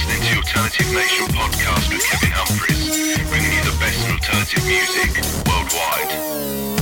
listening to Alternative Nation podcast with Kevin Humphreys, bringing you the best in alternative music worldwide.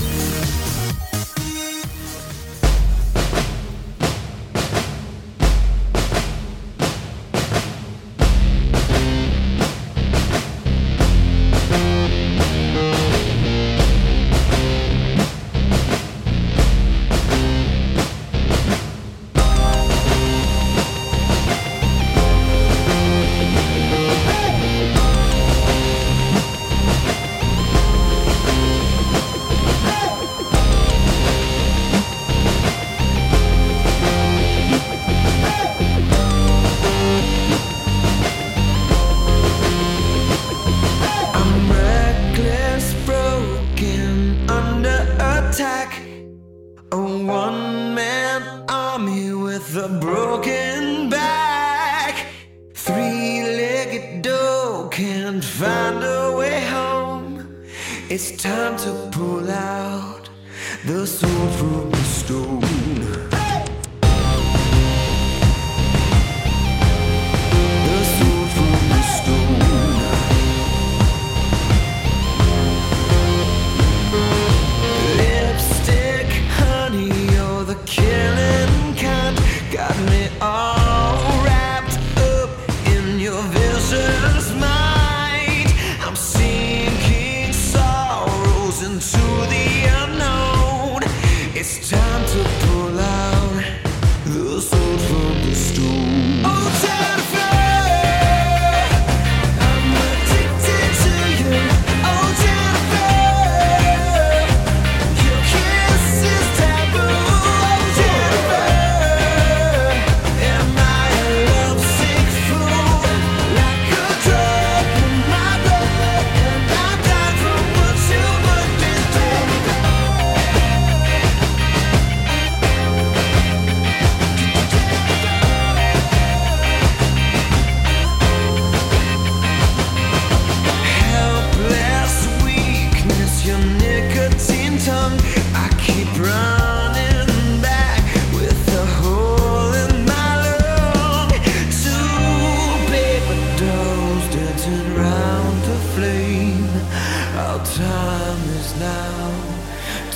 Our time is now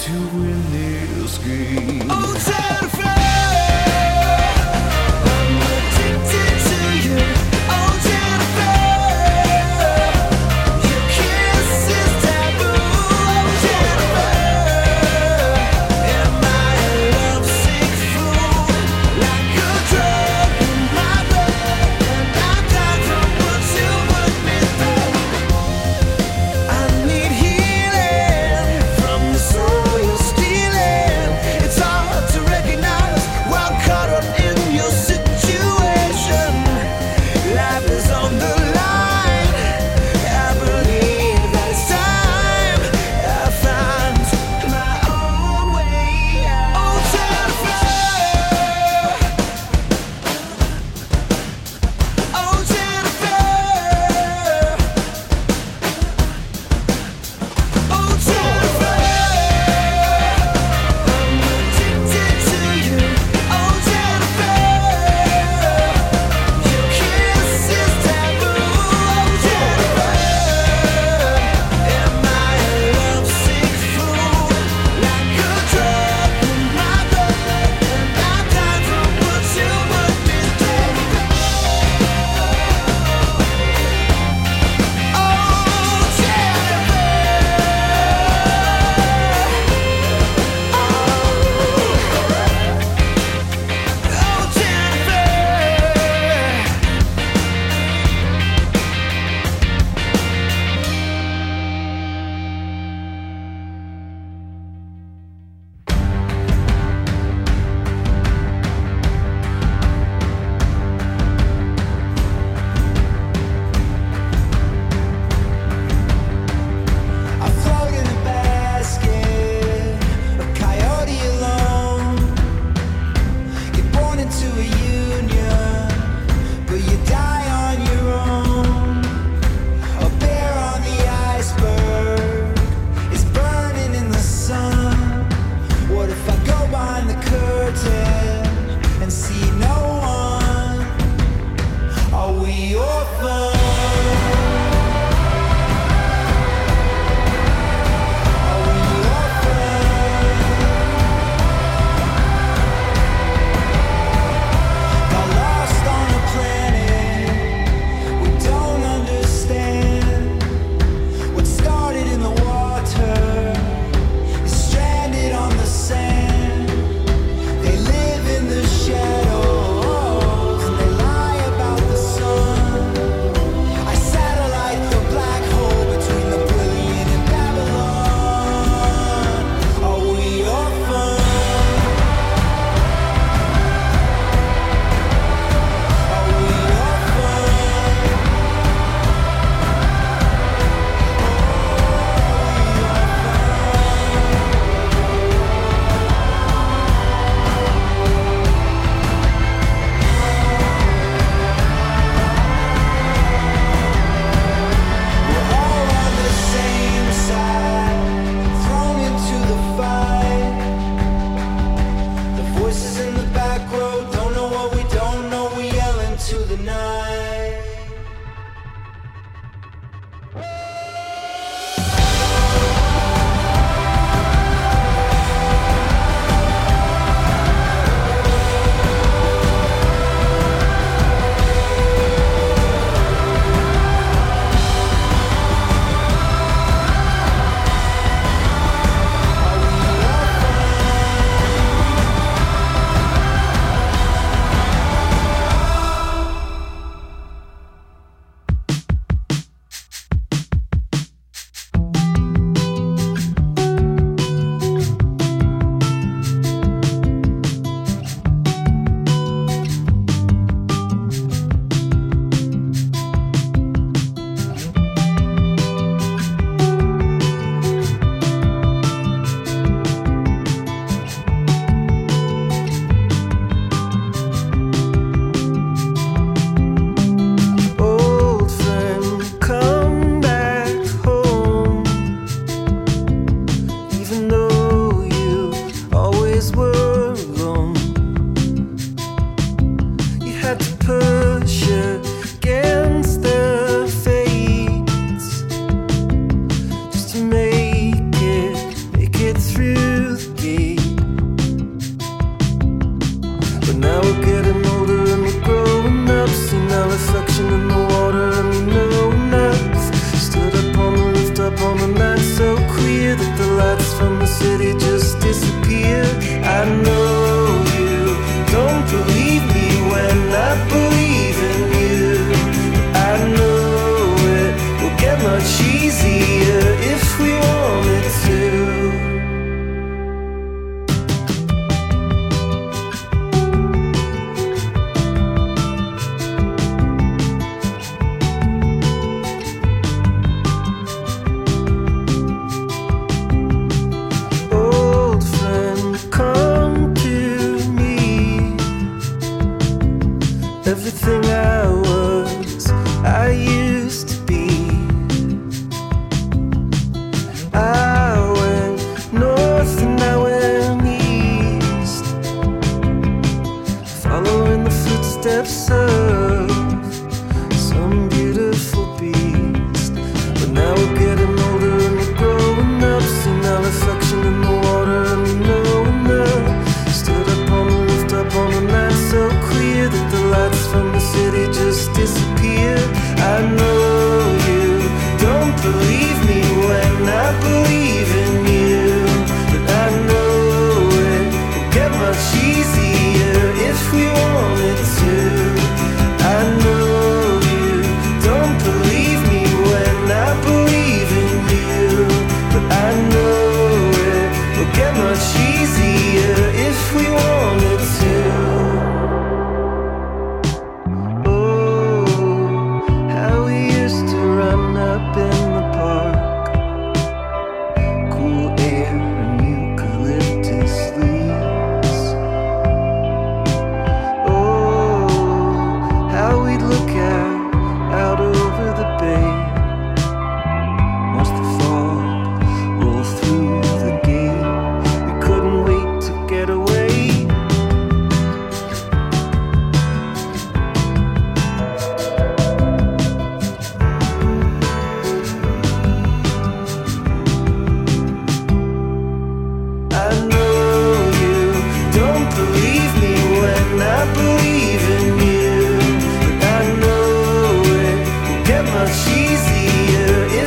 to win this game. Oh, terrifying!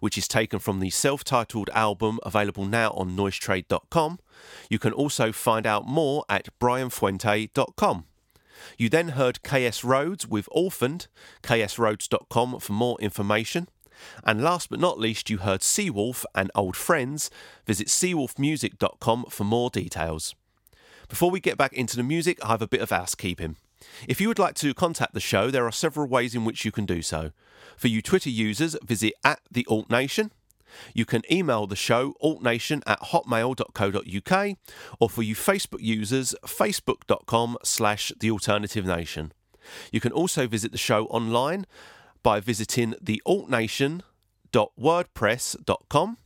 which is taken from the self titled album available now on noisetrade.com. You can also find out more at brianfuente.com. You then heard KS Rhodes with Orphaned, ksrhodes.com for more information. And last but not least, you heard Sea Wolf and Old Friends. Visit seawolfmusic.com for more details. Before we get back into the music, I have a bit of housekeeping. If you would like to contact the show, there are several ways in which you can do so. For you Twitter users, visit at the Alt Nation. You can email the show altnation at hotmail.co.uk or for you Facebook users, facebook.com slash the alternative nation. You can also visit the show online by visiting thealtnation.wordpress.com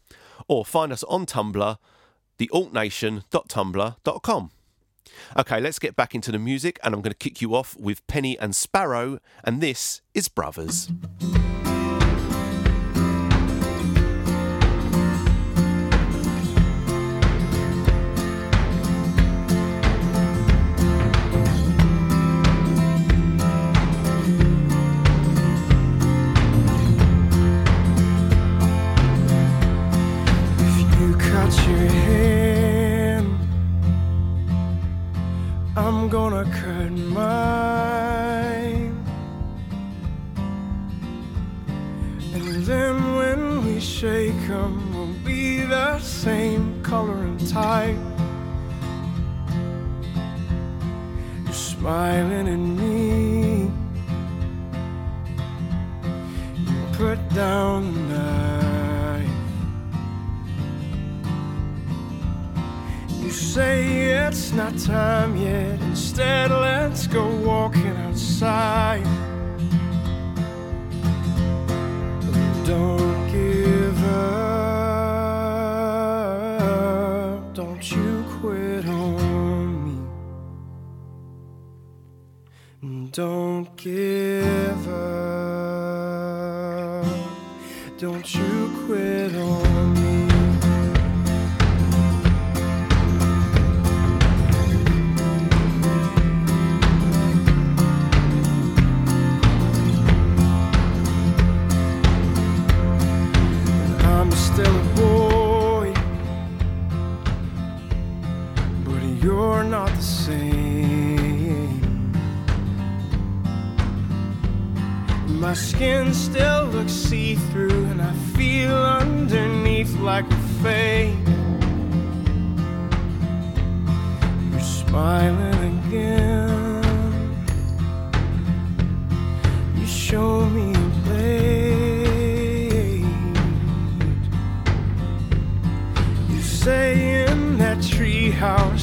or find us on Tumblr, thealtnation.tumblr.com. Okay, let's get back into the music, and I'm going to kick you off with Penny and Sparrow, and this is Brothers. Don't give up. Don't you quit My skin still looks see through, and I feel underneath like a fake. You're smiling again. You show me a blade. You say in that treehouse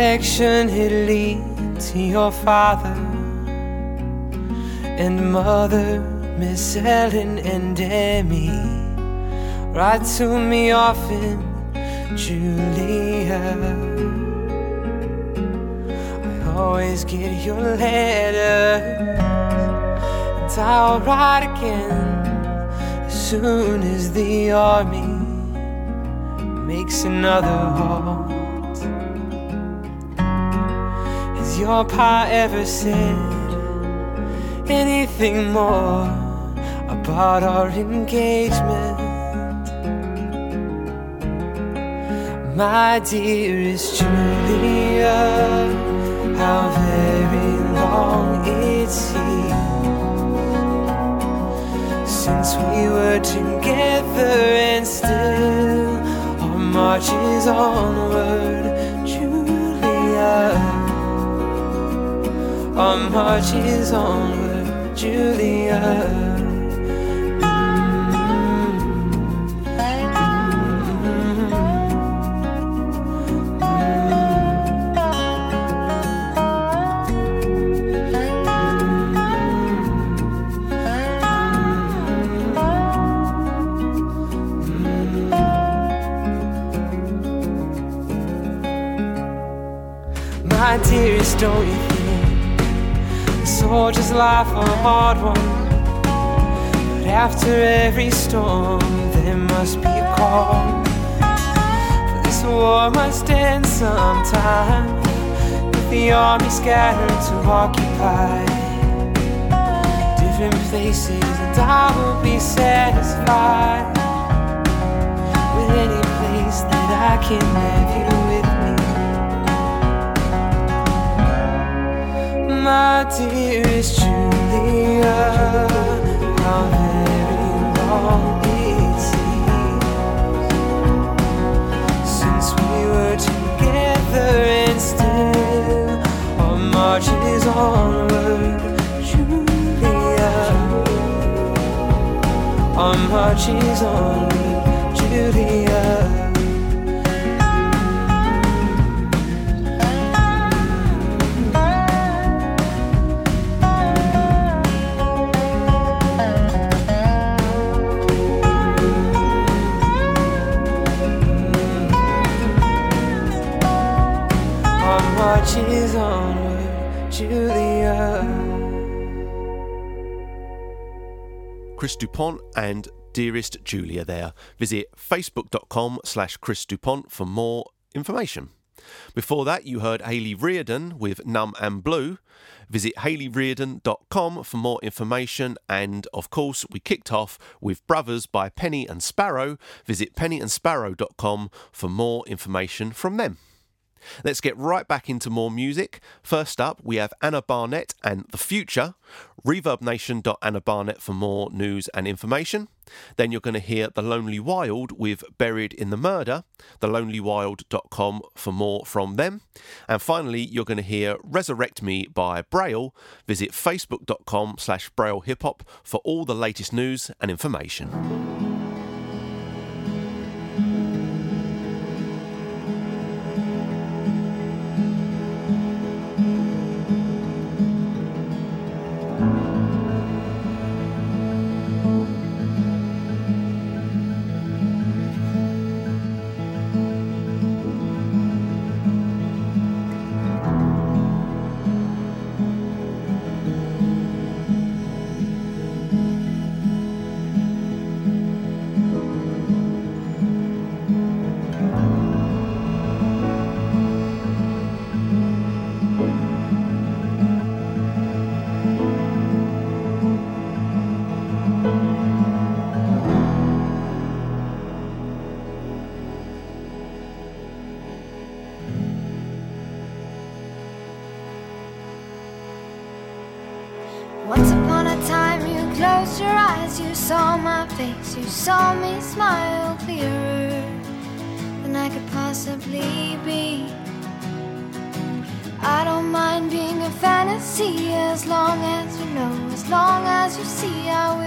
direction it leads, your father and mother, Miss Helen and Emmy. write to me often, Julia. I always get your letters, and I'll write again as soon as the army makes another home. your pa ever said anything more about our engagement? My dearest Julia, how very long it seems since we were together and still our march is onward, Julia. Our march is onward, Julia. My dearest, don't you? A just life a hard one. But after every storm, there must be a calm. For this war must end sometime. With the army scattered to occupy different places, and I will be satisfied with any place that I can have you My dearest Julia, how very long it seems since we were together, and still our march is onward, Julia. Our march is onward, Julia. Our march is onward. Chris DuPont and Dearest Julia there. Visit facebook.com slash Chris DuPont for more information. Before that, you heard Hayley Reardon with Numb and Blue. Visit hayleyreardon.com for more information. And of course, we kicked off with Brothers by Penny and Sparrow. Visit pennyandsparrow.com for more information from them. Let's get right back into more music. First up, we have Anna Barnett and The Future. ReverbNation.AnnaBarnett for more news and information. Then you're going to hear The Lonely Wild with Buried in the Murder. TheLonelyWild.com for more from them. And finally, you're going to hear Resurrect Me by Braille. Visit Facebook.com slash Braille Hip Hop for all the latest news and information. You saw me smile clearer than I could possibly be. I don't mind being a fantasy as long as you know, as long as you see, I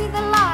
see the light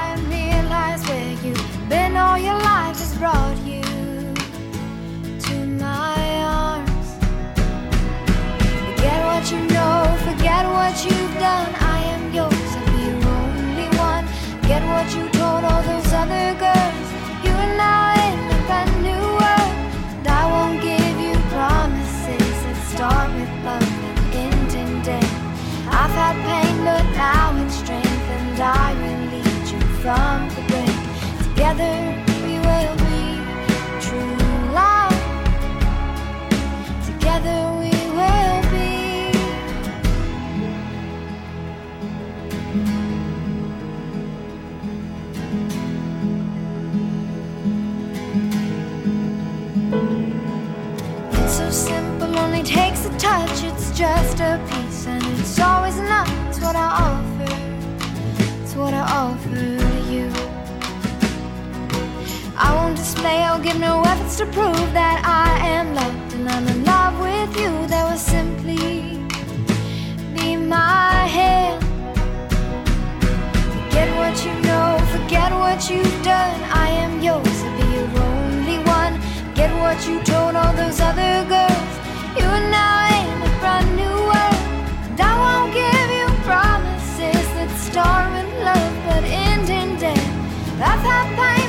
takes a touch, it's just a piece, and it's always enough. It's what I offer, it's what I offer to you. I won't display or give no efforts to prove that I am loved and I'm in love with you. That will simply be my hand. Forget what you know, forget what you've done. I am yours, I'll be your only one. Forget what you told all those other girls storm and love, but ending dead. I've had pain.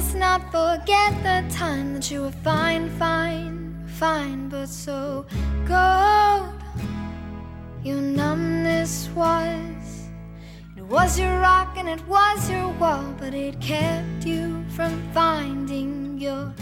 must not forget the time that you were fine, fine, fine, but so cold. Your numbness was. It was your rock and it was your wall, but it kept you from finding your.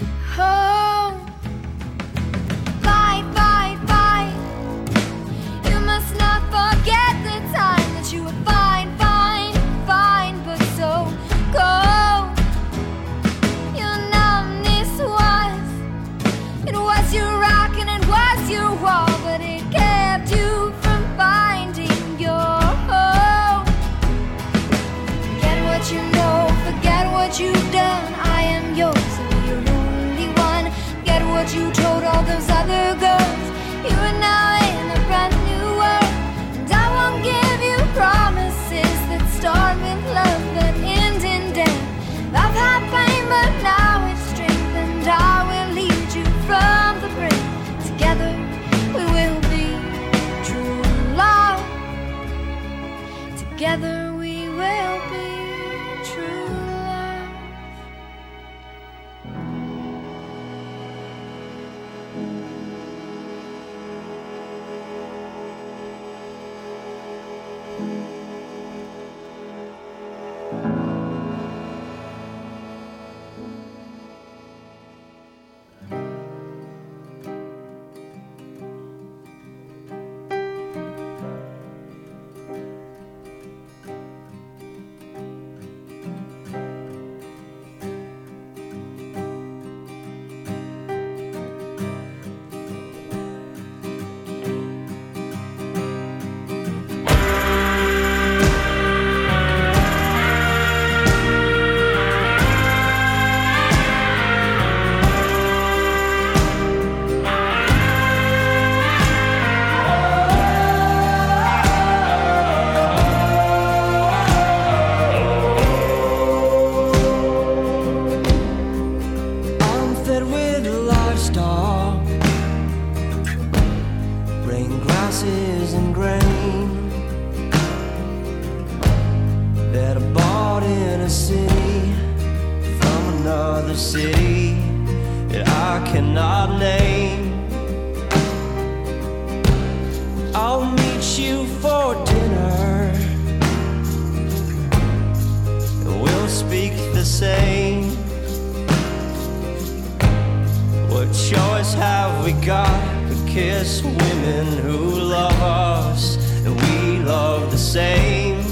women who love us, and we love the same.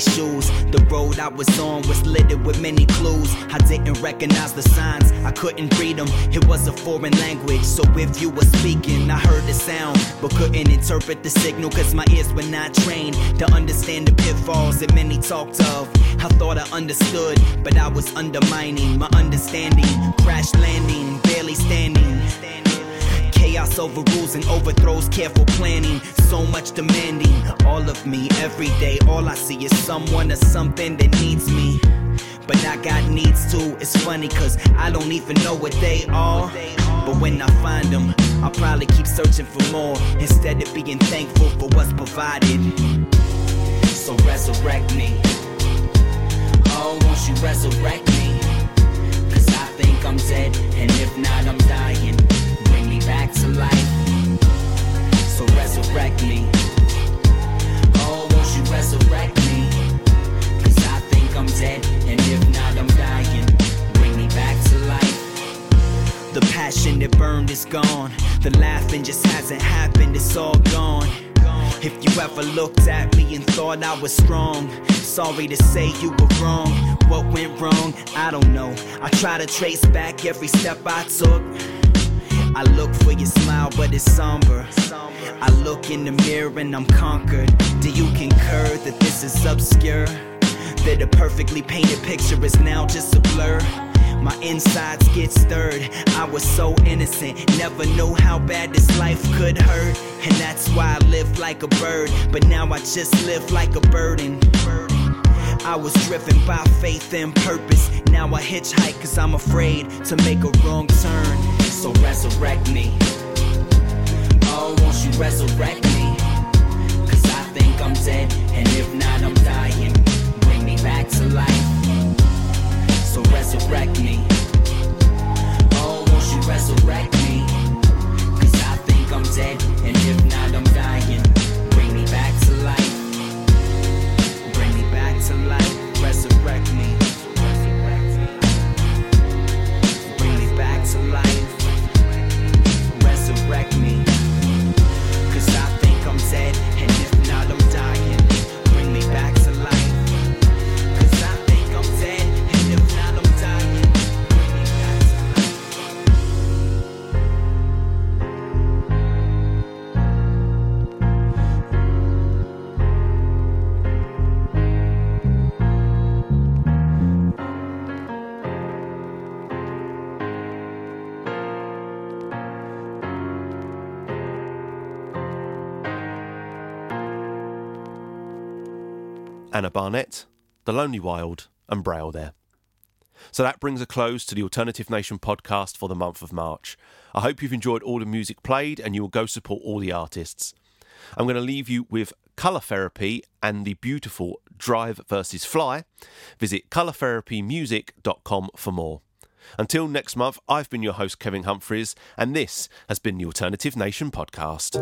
These shoes. The road I was on was littered with many clues. I didn't recognize the signs, I couldn't read them. It was a foreign language, so if you were speaking, I heard the sound, but couldn't interpret the signal cause my ears were not trained to understand the pitfalls that many talked of. I thought I understood, but I was undermining my understanding. Crash landing, barely standing. Chaos overrules and overthrows careful planning. So much demanding, all of me every day. All I see is someone or something that needs me. But I got needs too. It's funny cause I don't even know what they are. But when I find them, I'll probably keep searching for more instead of being thankful for what's provided. So resurrect me. Oh, won't you resurrect me? Cause I think I'm dead, and if not, I'm dying. Back to life. So resurrect me. Oh, won't you resurrect me? Cause I think I'm dead, and if not, I'm dying. Bring me back to life. The passion that burned is gone. The laughing just hasn't happened, it's all gone. If you ever looked at me and thought I was strong, sorry to say you were wrong. What went wrong? I don't know. I try to trace back every step I took. I look for your smile, but it's somber. I look in the mirror and I'm conquered. Do you concur that this is obscure? That a perfectly painted picture is now just a blur? My insides get stirred. I was so innocent, never knew how bad this life could hurt. And that's why I live like a bird, but now I just live like a burden. I was driven by faith and purpose. Now I hitchhike cause I'm afraid to make a wrong turn. So resurrect me. Oh, won't you resurrect me? Anna Barnett, The Lonely Wild, and Braille there. So that brings a close to the Alternative Nation podcast for the month of March. I hope you've enjoyed all the music played and you will go support all the artists. I'm going to leave you with Colour Therapy and the beautiful Drive versus Fly. Visit colourtherapymusic.com for more. Until next month, I've been your host, Kevin Humphreys, and this has been the Alternative Nation podcast.